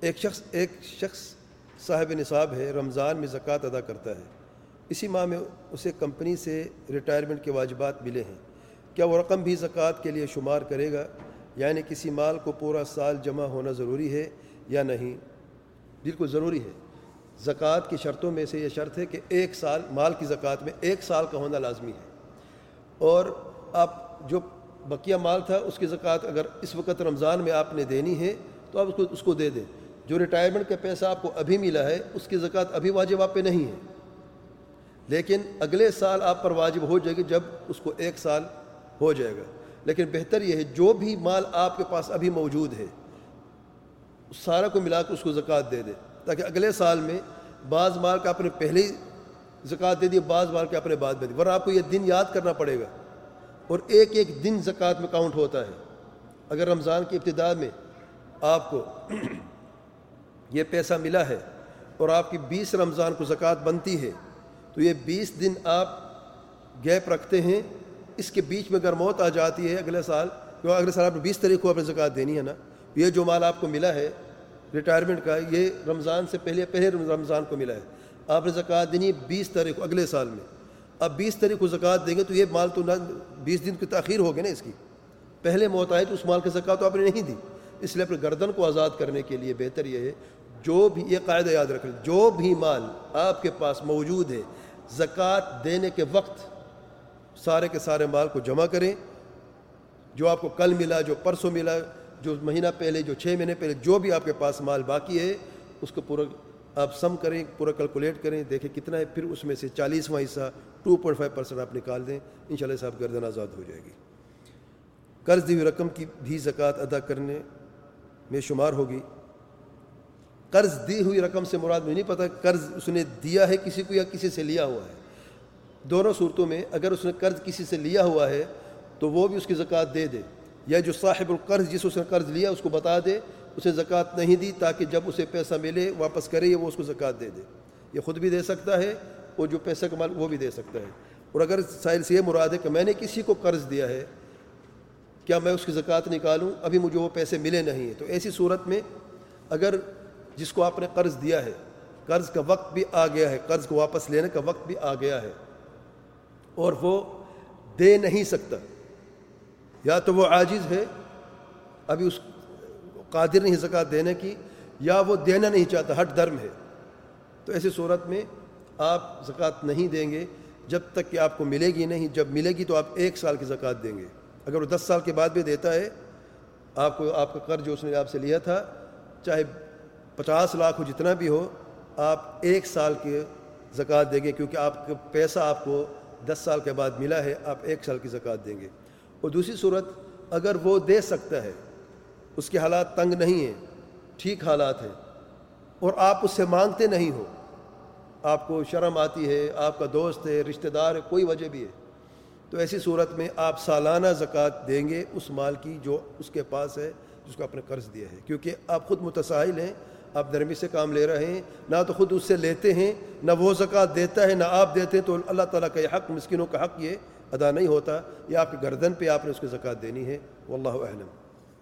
ایک شخص ایک شخص صاحب نصاب ہے، رمضان میں زکوٰۃ ادا کرتا ہے۔ اسی ماہ میں اسے کمپنی سے ریٹائرمنٹ کے واجبات ملے ہیں۔ کیا وہ رقم بھی زکوٰۃ کے لیے شمار کرے گا؟ یعنی کسی مال کو پورا سال جمع ہونا ضروری ہے یا نہیں؟ بالکل ضروری ہے۔ زکوٰۃ کی شرطوں میں سے یہ شرط ہے کہ ایک سال، مال کی زکوٰۃ میں ایک سال کا ہونا لازمی ہے۔ اور آپ جو بقیہ مال تھا، اس کی زکوٰۃ اگر اس وقت رمضان میں آپ نے دینی ہے، تو آپ اس کو اس کو دے دیں۔ جو ریٹائرمنٹ کا پیسہ آپ کو ابھی ملا ہے، اس کی زکوٰۃ ابھی واجب آپ پہ نہیں ہے۔ لیکن اگلے سال آپ پر واجب ہو جائے گی جب اس کو ایک سال ہو جائے گا۔ لیکن بہتر یہ ہے، جو بھی مال آپ کے پاس ابھی موجود ہے سارا کو ملا کے اس کو زکوٰۃ دے دے، تاکہ اگلے سال میں بعض مال کا اپنے پہلے ہی زکوٰۃ دے دی بعض مال کے اپنے بعد میں دی ورنہ آپ کو یہ دن یاد کرنا پڑے گا۔ اور ایک ایک دن زکوٰۃ میں کاؤنٹ ہوتا ہے۔ اگر رمضان کی ابتدا میں آپ کو یہ پیسہ ملا ہے اور آپ کی بیس رمضان کو زکوٰۃ بنتی ہے، تو یہ بیس دن آپ گیپ رکھتے ہیں۔ اس کے بیچ میں اگر موت آ جاتی ہے اگلے سال کیوں اگلے سال آپ نے بیس تاریخ کو اپنے زکوٰۃ دینی ہے نا یہ جو مال آپ کو ملا ہے ریٹائرمنٹ کا، یہ رمضان سے پہلے پہلے رمضان کو ملا ہے۔ آپ نے زکوٰۃ دینی ہے بیس تاریخ کو اگلے سال میں۔ اب بیس تاریخ کو زکوٰۃ دیں گے تو یہ مال تو نہ، بیس دن کی تاخیر ہوگی نا اس کی۔ پہلے موت آئے تو اس مال کی زکوٰۃ تو آپ نے نہیں دی۔ اس لیے اپنے گردن کو آزاد کرنے کے لیے بہتر یہ ہے، جو بھی یہ قاعدہ یاد رکھیں، جو بھی مال آپ کے پاس موجود ہے، زکوٰۃ دینے کے وقت سارے کے سارے مال کو جمع کریں۔ جو آپ کو کل ملا، جو پرسوں ملا، جو مہینہ پہلے، جو چھ مہینے پہلے، جو بھی آپ کے پاس مال باقی ہے، اس کو پورا آپ سم کریں، پورا کیلکولیٹ کریں، دیکھیں کتنا ہے، پھر اس میں سے چالیسواں حصہ، ٹو پوائنٹ فائیو پرسینٹ آپ نکال دیں ان شاء اللہ صاحب گردن آزاد ہو جائے گی۔ قرض دی ہوئی رقم کی بھی زکوٰۃ ادا کرنے میں شمار ہوگی۔ قرض دی ہوئی رقم سے مراد مجھے نہیں پتہ قرض اس نے دیا ہے کسی کو یا کسی سے لیا ہوا ہے۔ دونوں صورتوں میں اگر اس نے قرض کسی سے لیا ہوا ہے تو وہ بھی اس کی زکوٰۃ دے دے۔ یا جو صاحب القرض جس اس نے قرض لیا اس کو بتا دے، اسے زکوٰۃ نہیں دی تاکہ جب اسے پیسہ ملے، واپس کرے، وہ اس کو زکوٰۃ دے دے۔ یہ خود بھی دے سکتا ہے اور جو پیسہ کمال وہ بھی دے سکتا ہے۔ اور اگر سائل سے یہ مراد ہے کہ میں نے کسی کو قرض دیا ہے کیا میں اس کی زکوٰۃ نکالوں؟ ابھی مجھے وہ پیسے ملے نہیں ہیں۔ تو ایسی صورت میں اگر جس کو آپ نے قرض دیا ہے، قرض کا وقت بھی آ گیا ہے، قرض کو واپس لینے کا وقت بھی آ گیا ہے، اور وہ دے نہیں سکتا، یا تو وہ عاجز ہے ابھی اس قادر نہیں زکوٰۃ دینے کی، یا وہ دینا نہیں چاہتا، ہٹ درم ہے۔ تو ایسی صورت میں آپ زکوٰۃ نہیں دیں گے جب تک کہ آپ کو ملے گی نہیں۔ جب ملے گی تو آپ ایک سال کی زکوٰۃ دیں گے۔ اگر وہ دس سال کے بعد بھی دیتا ہے، آپ کو، آپ کا قرض جو اس نے آپ سے لیا تھا، چاہے پچاس لاکھ ہو، جتنا بھی ہو، آپ ایک سال کے زکوٰۃ دیں گے، کیونکہ آپ کا پیسہ آپ کو دس سال کے بعد ملا ہے، آپ ایک سال کی زکوٰۃ دیں گے۔ اور دوسری صورت، اگر وہ دے سکتا ہے، اس کے حالات تنگ نہیں ہیں، ٹھیک حالات ہیں، اور آپ اس سے مانگتے نہیں ہو، آپ کو شرم آتی ہے، آپ کا دوست ہے، رشتہ دار ہے، کوئی وجہ بھی ہے تو ایسی صورت میں آپ سالانہ زکوٰۃ دیں گے اس مال کی جو اس کے پاس ہے، جس کو آپ نے قرض دیا ہے۔ کیونکہ آپ خود متساہل ہیں، آپ نرمی سے کام لے رہے ہیں، نہ تو خود اس سے لیتے ہیں، نہ وہ زکوٰۃ دیتا ہے، نہ آپ دیتے ہیں تو اللہ تعالیٰ کا یہ حق، مسکینوں کا حق یہ ادا نہیں ہوتا۔ یہ آپ کی گردن پہ آپ نے اس کی زکوٰۃ دینی ہے۔ واللہ اعلم۔